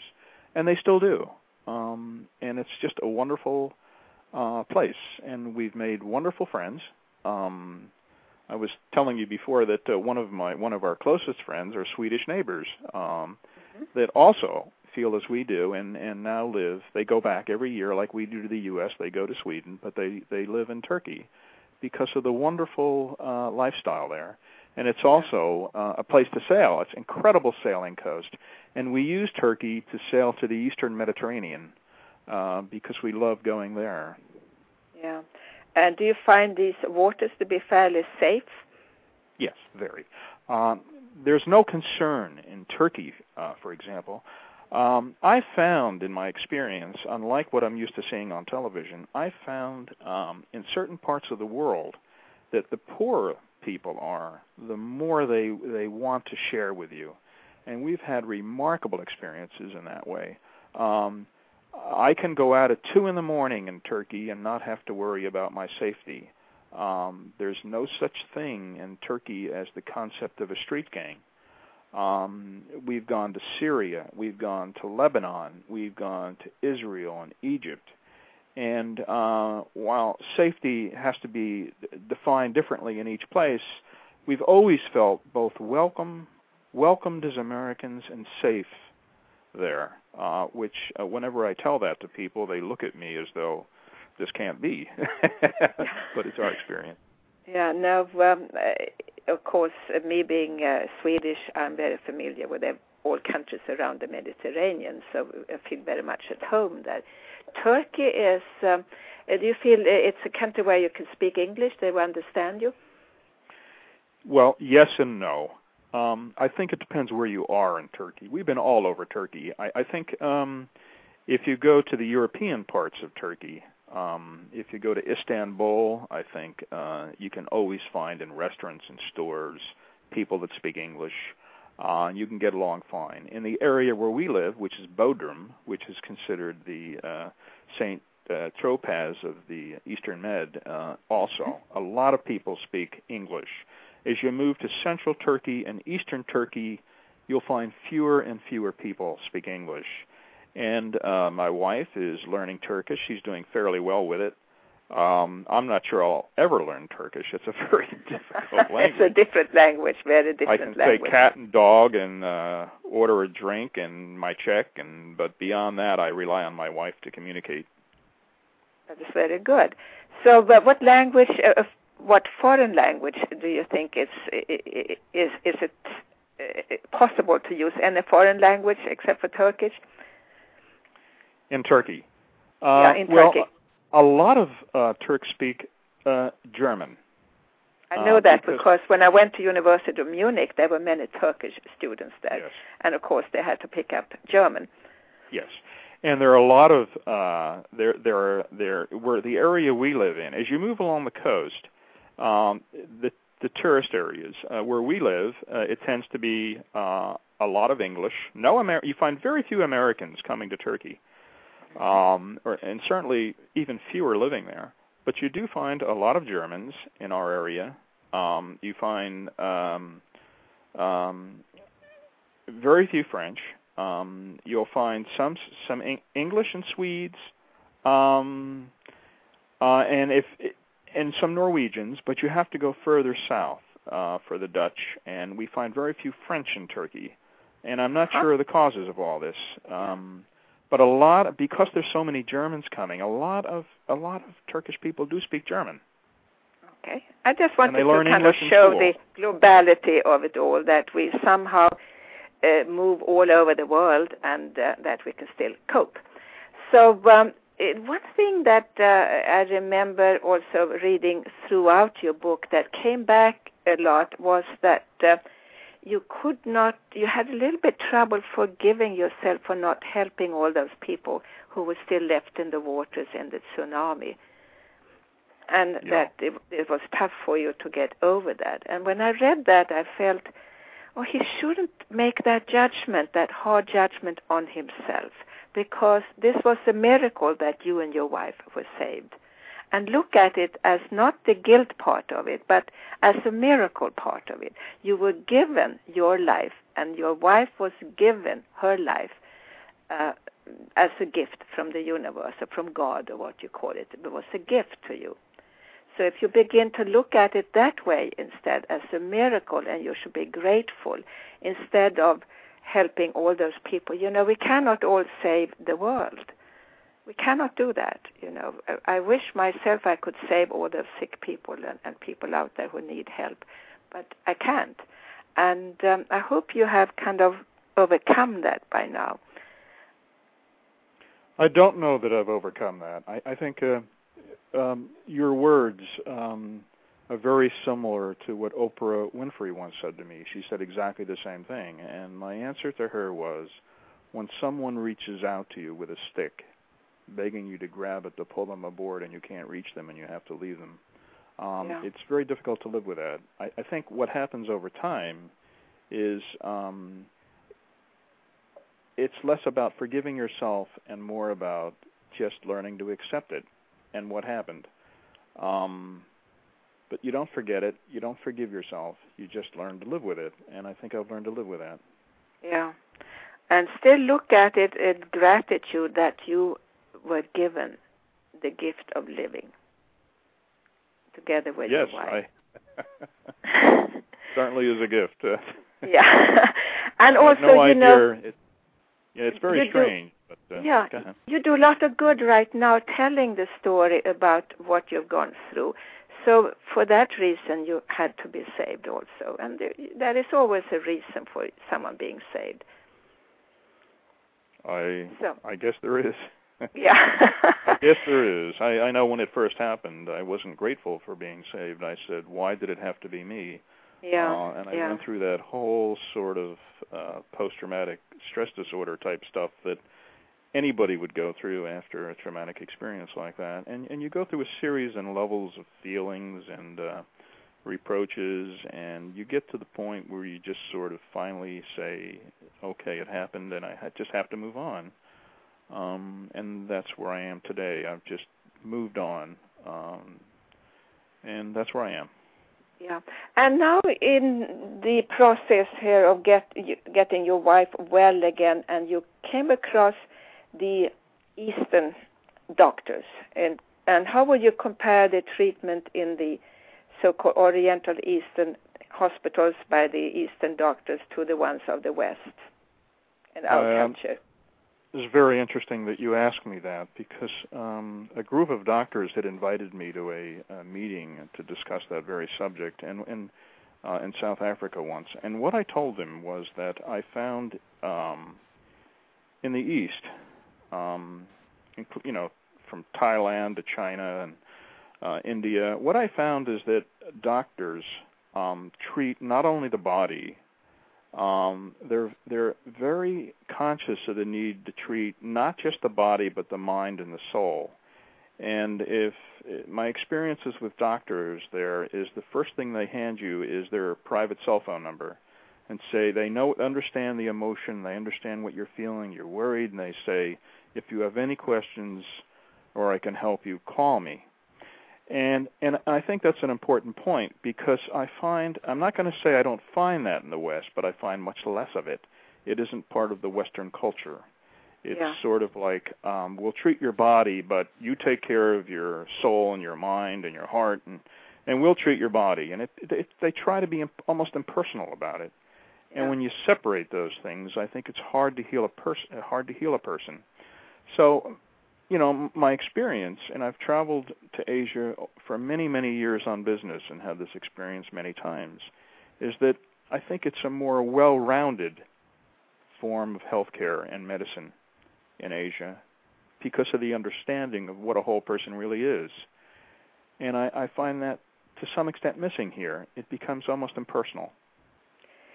and they still do. Um, and it's just a wonderful uh, place, and we've made wonderful friends. Um, I was telling you before that uh, one of my one of our closest friends are Swedish neighbors um, mm-hmm. that also feel as we do and and now live. They go back every year like we do to the U.S. They go to Sweden, but they they live in Turkey because of the wonderful uh, lifestyle there. And it's also uh, a place to sail. It's incredible sailing coast, and we use Turkey to sail to the eastern Mediterranean uh, because we love going there. Yeah, and do you find these waters to be fairly safe? Yes, very. Um, there's no concern in Turkey, uh, for example, um, I found in my experience, unlike what I'm used to seeing on television, I found um, in certain parts of the world that the poorer people are, the more they they want to share with you, and we've had remarkable experiences in that way. Um, I can go out at two in the morning in Turkey and not have to worry about my safety. Um, there's no such thing in Turkey as the concept of a street gang. Um, we've gone to Syria, we've gone to Lebanon, we've gone to Israel and Egypt. And uh, while safety has to be defined differently in each place, we've always felt both welcome, welcomed as Americans, and safe there. Uh, which, uh, whenever I tell that to people, they look at me as though this can't be, but it's our experience. Yeah, no, um, of course, uh, me being uh, Swedish, I'm very familiar with all countries around the Mediterranean, so I feel very much at home there. Turkey is. Um, uh, do you feel it's a country where you can speak English? They will understand you. Well, yes and no. Um, I think it depends where you are in Turkey. We've been all over Turkey. I, I think um, if you go to the European parts of Turkey, Um, if you go to Istanbul, I think uh, you can always find in restaurants and stores people that speak English. Uh, you can get along fine. In the area where we live, which is Bodrum, which is considered the uh, Saint uh, Tropez of the Eastern Med, uh, also a lot of people speak English. As you move to central Turkey and eastern Turkey, you'll find fewer and fewer people speak English. And uh, my wife is learning Turkish. She's doing fairly well with it. Um, I'm not sure I'll ever learn Turkish. It's a very difficult language. it's a different language, very different I can language. say cat and dog and uh, order a drink and my check, and but beyond that, I rely on my wife to communicate. That is very good. So, but what language, uh, what foreign language do you think is is is it uh, possible to use any foreign language except for Turkish? In Turkey. Uh, yeah, in well, Turkey. a lot of uh, Turks speak uh, German. I know uh, that because- because when I went to University of Munich, there were many Turkish students there, Yes. and of course they had to pick up German. Yes, and there are a lot of uh, there there are there where the area we live in. As you move along the coast, um, the the tourist areas uh, where we live, uh, it tends to be uh, a lot of English. No Amer- you find very few Americans coming to Turkey, um, or, and certainly even fewer living there. But you do find a lot of Germans in our area. Um, you find um, um, very few French. Um, you'll find some some Eng- English and Swedes, um, uh, and if and some Norwegians, but you have to go further south uh, for the Dutch, and we find very few French in Turkey. And I'm not Huh. sure of the causes of all this, um, but a lot because there's so many Germans coming. A lot of a lot of Turkish people do speak German. Okay, I just wanted to kind English of show the globality of it all. That we somehow uh, move all over the world, and uh, that we can still cope. So um, it, one thing that uh, I remember also reading throughout your book that came back a lot was that uh, you could not, you had a little bit trouble forgiving yourself for not helping all those people who were still left in the waters in the tsunami. And Yeah. that it, it was tough for you to get over that. And when I read that, I felt, oh, he shouldn't make that judgment, that hard judgment on himself, because this was a miracle that you and your wife were saved. And look at it as not the guilt part of it, but as a miracle part of it. You were given your life, and your wife was given her life uh, as a gift from the universe, or from God, or what you call it. It was a gift to you. So if you begin to look at it that way instead, as a miracle, and you should be grateful, instead of helping all those people, you know, we cannot all save the world. We cannot do that, you know. I, wish myself I could save all the sick people and, and people out there who need help, but I can't. And um, I hope you have kind of overcome that by now. I don't know that I've overcome that. I, I think uh, um, your words um, are very similar to what Oprah Winfrey once said to me. She said exactly the same thing, and my answer to her was, when someone reaches out to you with a stick, begging you to grab it to pull them aboard, and you can't reach them, and you have to leave them. Um, Yeah. It's very difficult to live with that. I, I think what happens over time is um, it's less about forgiving yourself and more about just learning to accept it and what happened. Um, but you don't forget it. You don't forgive yourself. You just learn to live with it. And I think I've learned to live with that. Yeah. And still look at it in gratitude that you were given the gift of living together with yes, your wife. I certainly is a gift. Yeah. and also, no you know, idea. It, yeah, it's very you do- strange. But uh, Yeah. you do a lot of good right now telling the story about what you've gone through. So for that reason, you had to be saved also, and there, there is always a reason for someone being saved. I So I guess there is. Yeah, guess there is. I, I know when it first happened, I wasn't grateful for being saved. I said, "Why did it have to be me?" yeah, Uh, and I yeah, went through that whole sort of uh, post-traumatic stress disorder type stuff that anybody would go through after a traumatic experience like that. And and you go through a series and levels of feelings and uh reproaches and you get to the point where you just sort of finally say okay it happened and I just have to move on um and that's where I am today. I've just moved on um and that's where I am. Yeah. And now in the process here of get getting your wife well again and you came across the eastern doctors and and how would you compare the treatment in the so-called Oriental Eastern hospitals by the Eastern doctors to the ones of the West and our um, culture. It's very interesting that you ask me that because um, a group of doctors had invited me to a, a meeting to discuss that very subject, and, and uh, in South Africa once. And what I told them was that I found um, in the East, um, you know, from Thailand to China and uh, India, what I found is that doctors um, treat not only the body, um, they're they're very conscious of the need to treat not just the body but the mind and the soul. And if my experiences with doctors there is the first thing they hand you is their private cell phone number and say they know understand the emotion, they understand what you're feeling, you're worried, and they say if you have any questions or I can help you, call me. And and I think that's an important point because I find I'm not going to say I don't find that in the West, but I find much less of it. It isn't part of the Western culture. It's yeah. sort of like um, we'll treat your body, but you take care of your soul and your mind and your heart, and and we'll treat your body. And it, it, it they try to be imp- almost impersonal about it. Yeah. And when you separate those things, I think it's hard to heal a person. Hard to heal a person. So you know, my experience, and I've traveled to Asia for many, many years on business and had this experience many times, is that I think it's a more well-rounded form of healthcare and medicine in Asia because of the understanding of what a whole person really is. And I, I find that to some extent missing here. It becomes almost impersonal.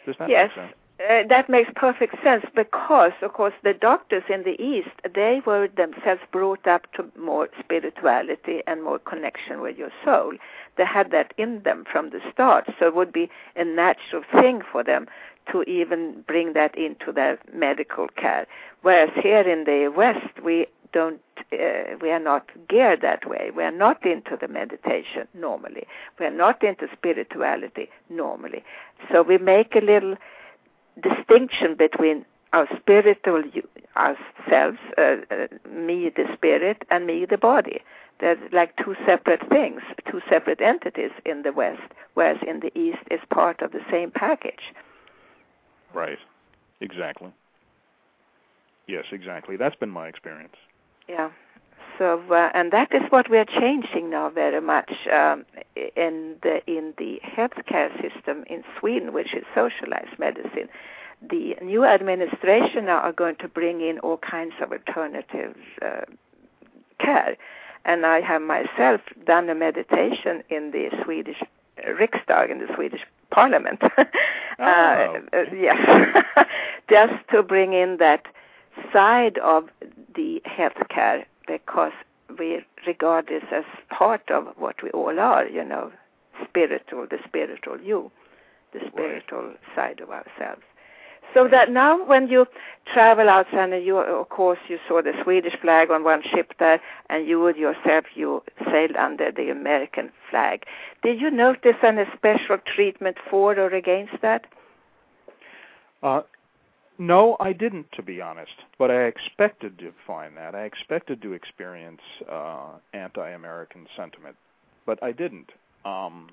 Does that yes. make sense? Uh, that makes perfect sense because, of course, the doctors in the East, they were themselves brought up to more spirituality and more connection with your soul. They had that in them from the start, so it would be a natural thing for them to even bring that into their medical care. Whereas here in the West, we don't uh, we are not geared that way we are not into the meditation normally we are not into spirituality normally so we make a little distinction between our spiritual ourselves, uh, uh, me the spirit, and me the body. They're like two separate things, two separate entities in the West, whereas in the East it's part of the same package. Right. Exactly. Yes, exactly. That's been my experience. Yeah. So, uh, and that is what we are changing now very much um, in the in the healthcare system in Sweden, which is socialized medicine. The new administration now are going to bring in all kinds of alternative uh, care, and I have myself done a meditation in the Swedish Riksdag, in the Swedish Parliament. oh. uh, yes, just to bring in that side of the healthcare because we regard this as part of what we all are, you know, spiritual, the spiritual you, the spiritual side of ourselves. So that now when you travel outside, and you, of course, you saw the Swedish flag on one ship there, and you yourself, you sailed under the American flag. Did you notice any special treatment for or against that? Uh, no, I didn't, to be honest. But I expected to find that. I expected to experience uh, anti-American sentiment, but I didn't. Um,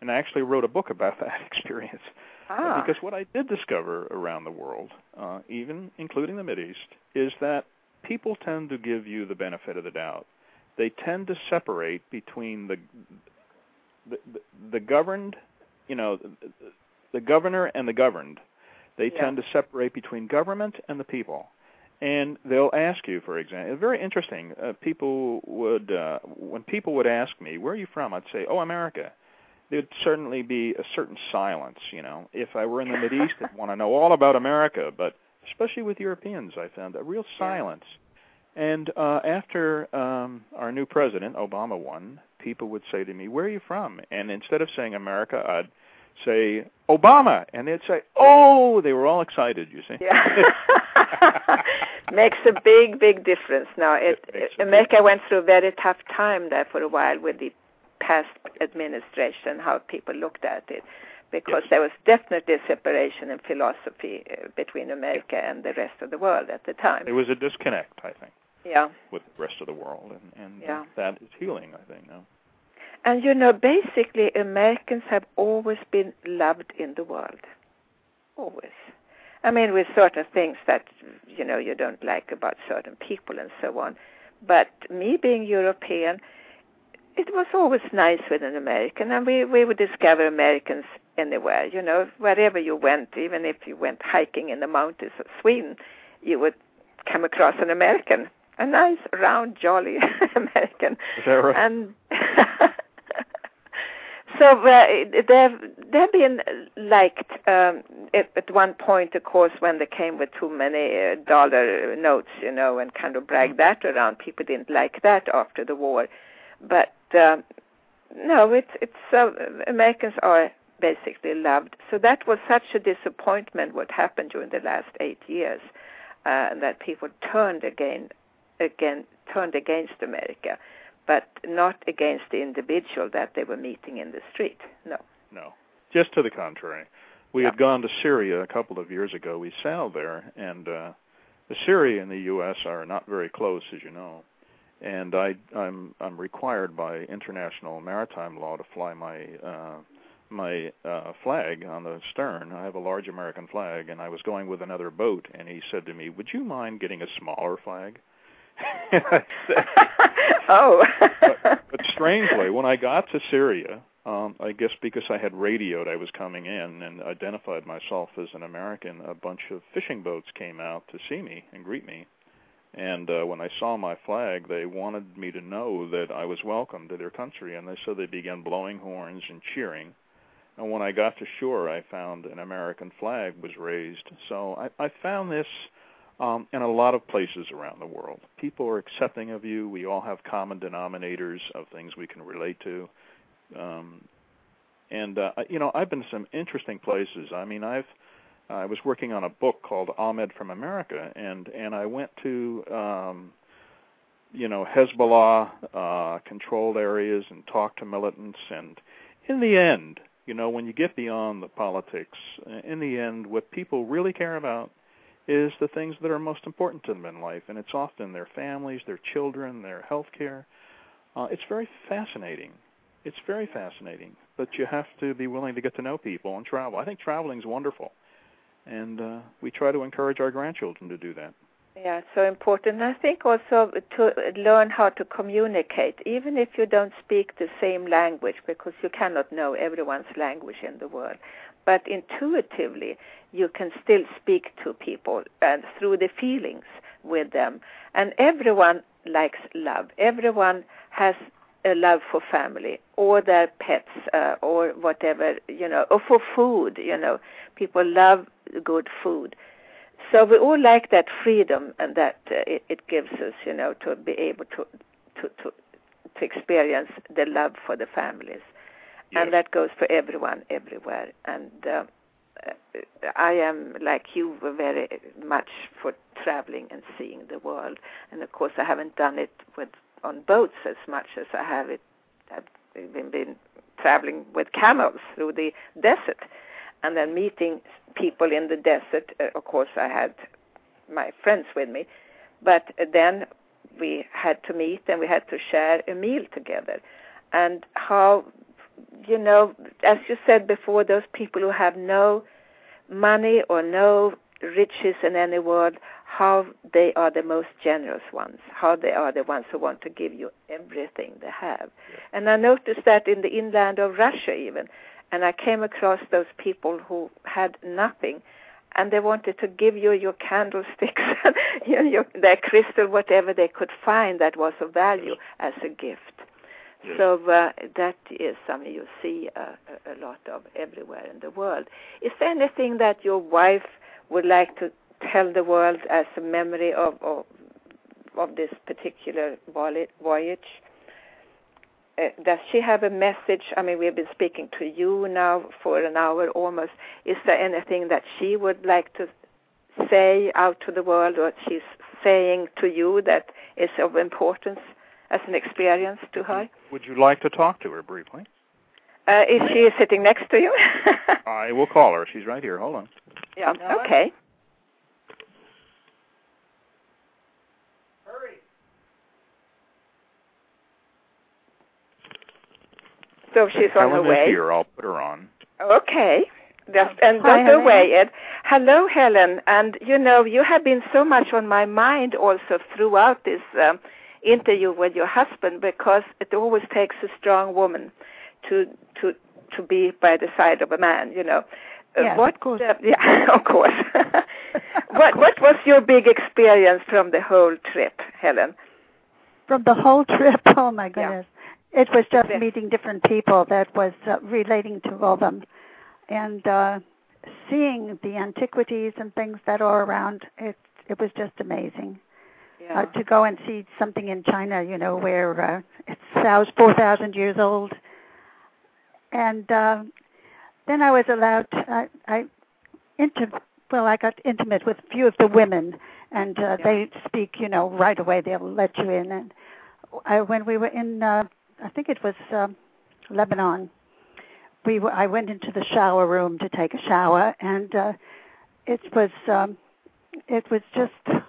and I actually wrote a book about that experience. Ah. Because what I did discover around the world, uh, even including the Mideast, is that people tend to give you the benefit of the doubt. They tend to separate between the the, the, the governed, you know, the, the governor and the governed they yeah. tend to separate between government and the people. And they'll ask you, for example, very interesting. Uh, people would, uh, when people would ask me, "Where are you from?" I'd say, "Oh, America." There'd certainly be a certain silence, you know. If I were in the Mideast, I'd want to know all about America. But especially with Europeans, I found a real silence. And uh, after um, our new president, Obama, won, people would say to me, "Where are you from?" And instead of saying America, I'd say Obama, and they'd say, "Oh!" They were all excited. You see? Yeah. Makes a big, big difference. Now, it, it America went through a very tough time there for a while with the past administration, how people looked at it, because yes. there was definitely a separation in philosophy uh, between America and the rest of the world at the time. There was a disconnect, I think. Yeah. With the rest of the world, and, and yeah. that is healing, I think. Now. And you know, basically, Americans have always been loved in the world. Always. I mean, with certain things that, you know, you don't like about certain people and so on. But me being European, it was always nice with an American, and we, we would discover Americans anywhere, you know, wherever you went, even if you went hiking in the mountains of Sweden, you would come across an American, a nice, round, jolly American. Is that right? And so they've they've been liked um, at, at one point, of course, when they came with too many uh, dollar notes, you know, and kind of bragged that around. People didn't like that after the war, but uh, no, it's it's uh, Americans are basically loved. So that was such a disappointment. What happened during the last eight years, uh, that people turned again, again turned against America but not against the individual that they were meeting in the street. No. No. Just to the contrary. We yeah. had gone to Syria a couple of years ago. We sailed there, and uh, Syria and the U.S. are not very close, as you know. And I, I'm I'm required by international maritime law to fly my uh, my uh, flag on the stern. I have a large American flag, and I was going with another boat. And he said to me, "Would you mind getting a smaller flag?" oh. but, but strangely, when I got to Syria, um, I guess because I had radioed I was coming in and identified myself as an American, a bunch of fishing boats came out to see me and greet me. And uh, when I saw my flag, they wanted me to know that I was welcome to their country, and they, so they began blowing horns and cheering. And when I got to shore, I found an American flag was raised. So I, I found this um, in a lot of places around the world. People are accepting of you. We all have common denominators of things we can relate to. Um, and uh, you know, I've been to some interesting places. I mean, I've I was working on a book called Ahmed from America, and and I went to um, you know Hezbollah uh, controlled areas and talked to militants. And in the end, you know, when you get beyond the politics, in the end, what people really care about is the things that are most important to them in life, and it's often their families, their children, their health care. Uh, it's very fascinating. It's very fascinating, but you have to be willing to get to know people and travel. I think traveling is wonderful, and uh, we try to encourage our grandchildren to do that. Yeah, so important. I think also to learn how to communicate, even if you don't speak the same language, because you cannot know everyone's language in the world. But intuitively, you can still speak to people and through the feelings with them. And everyone likes love. Everyone has a love for family or their pets uh, or whatever, you know, or for food, you know. People love good food. So we all like that freedom and that uh, it, it gives us, you know, to be able to to to to experience the love for the families, yes. and that goes for everyone everywhere. And uh, I am like you, very much for traveling and seeing the world. And of course, I haven't done it with on boats as much as I have it. I've been, been traveling with camels through the desert, and then meeting people in the desert. Uh, of course, I had my friends with me, but then we had to meet and we had to share a meal together. And how you know, as you said before, those people who have no money or no riches in any world, how they are the most generous ones, how they are the ones who want to give you everything they have. Yeah. And I noticed that in the inland of Russia even, and I came across those people who had nothing, and they wanted to give you your candlesticks, you know, your, their crystal, whatever they could find that was of value as a gift. So uh, that is something you see uh, a lot of everywhere in the world. Is there anything that your wife would like to tell the world as a memory of, of of this particular voyage. Uh, does she have a message? I mean, we've been speaking to you now for an hour almost. Is there anything that she would like to say out to the world, or she's saying to you that is of importance as an experience to her? Would you like to talk to her briefly? Uh, is she sitting next to you? I will call her. She's right here. Hold on. Yeah. Okay. Hurry. So she's Helen on her way. Is here. I'll put her on. Okay. Just, and Hi, don't go Helen. Ed. Hello, Helen. And you know, you have been so much on my mind also throughout this um, interview with your husband because it always takes a strong woman to to to be by the side of a man. You know. Uh, what, of course. uh, yeah, of course. what what was your big experience from the whole trip, Helen? From the whole trip, oh my Yeah. goodness. It was just Yeah. meeting different people that was uh, relating to all of them. And uh, seeing the antiquities and things that are around, it it was just amazing. Yeah. Uh, to go and see something in China, you know, where uh, it's 4,000 years old. And uh, then I was allowed, to, I, I inter- well, I got intimate with a few of the women, and uh, Yeah. they speak, you know, right away. They'll let you in. And I, when we were in, uh, I think it was uh, Lebanon, we were, I went into the shower room to take a shower, and uh, it was um, it was just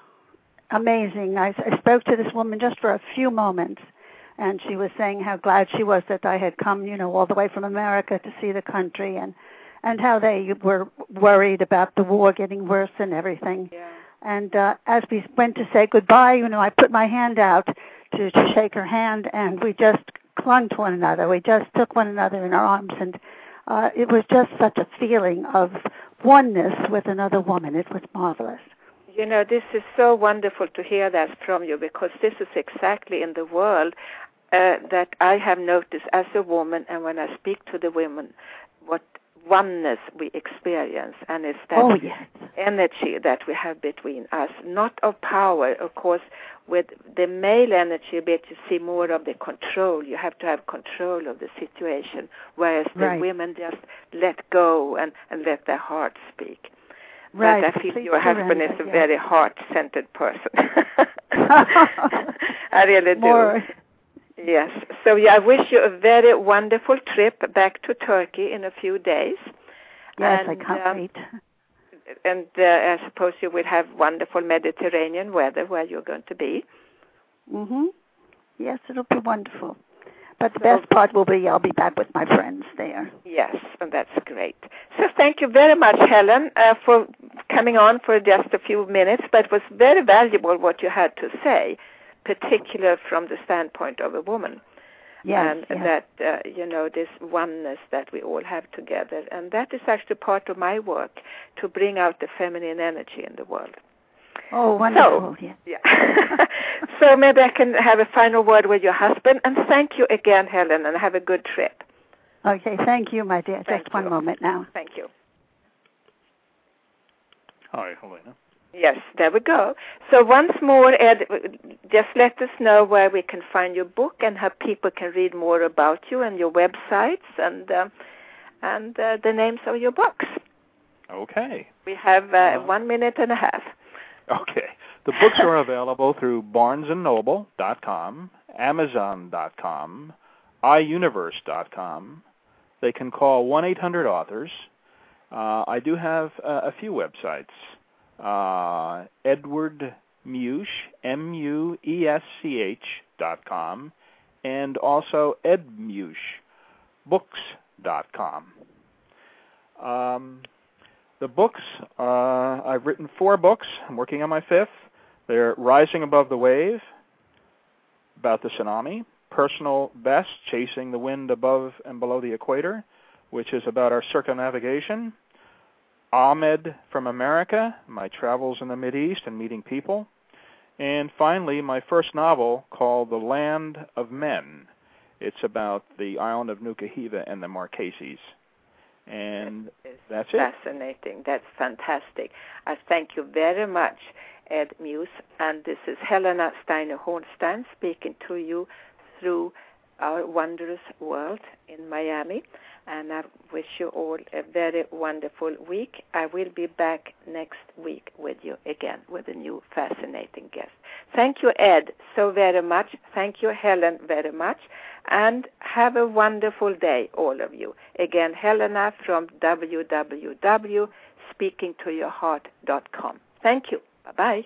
amazing. I, I spoke to this woman just for a few moments, and she was saying how glad she was that I had come, you know, all the way from America to see the country, and and how they were worried about the war getting worse and everything. yeah. And uh, as we went to say goodbye, you know, I put my hand out to, to shake her hand, and we just clung to one another. We just took one another in our arms, and uh, it was just such a feeling of oneness with another woman. It was marvelous. You know, this is so wonderful to hear that from you because this is exactly in the world uh, that I have noticed as a woman, and when I speak to the women, what oneness we experience, and it's that Oh yes, energy that we have between us, not of power, of course. With the male energy, but you see more of the control. You have to have control of the situation, whereas the Right. women just let go and, and let their heart speak. Right. But I feel your husband is a very heart-centered person. I really do. more. Yes. So yeah, I wish you a very wonderful trip back to Turkey in a few days. Yes, I can't um, wait. And uh, I suppose you will have wonderful Mediterranean weather where you're going to be. Mhm. Yes, it'll be wonderful. But the best part will be I'll be back with my friends there. Yes, and that's great. So thank you very much, Helen, uh, for coming on for just a few minutes. But it was very valuable what you had to say, particular from the standpoint of a woman. Yes, and yes. that uh, you know this oneness that we all have together and that is actually part of my work to bring out the feminine energy in the world Oh, wonderful. yes. yeah so maybe i can have a final word with your husband and thank you again helen and have a good trip Okay, thank you, my dear. Thank Just one moment now. thank you Hi, Helena. yes there we go so once more ed just let us know where we can find your book and how people can read more about you and your websites and uh, and uh, the names of your books Okay. We have uh, Uh-huh. one minute and a half. Okay. The books are available through barnesandnoble.com, amazon.com, iuniverse.com. They can call 1-800-authors. Uh, I do have uh, a few websites. Uh, Edward Muesch, M-U-E-S-C-H dot com, and also edmuesch, books dot com. Um, the books, uh, I've written four books. I'm working on my fifth. They're Rising Above the Wave, about the tsunami, Personal Best, Chasing the Wind Above and Below the Equator, which is about our circumnavigation, Ahmed from America, my travels in the Mideast and meeting people, and finally, my first novel called The Land of Men. It's about the island of Nuku Hiva and the Marquesas. And that's it. fascinating. That's fantastic. I thank you very much. Ed Muesch, and this is Helena Steiner Hornsteyn speaking to you through our wondrous world in Miami. And I wish you all a very wonderful week. I will be back next week with you again with a new fascinating guest. Thank you, Ed, so very much. Thank you, Helen, very much. And have a wonderful day, all of you. Again, Helena from www.speakingtoyourheart.com. Thank you. Bye bye.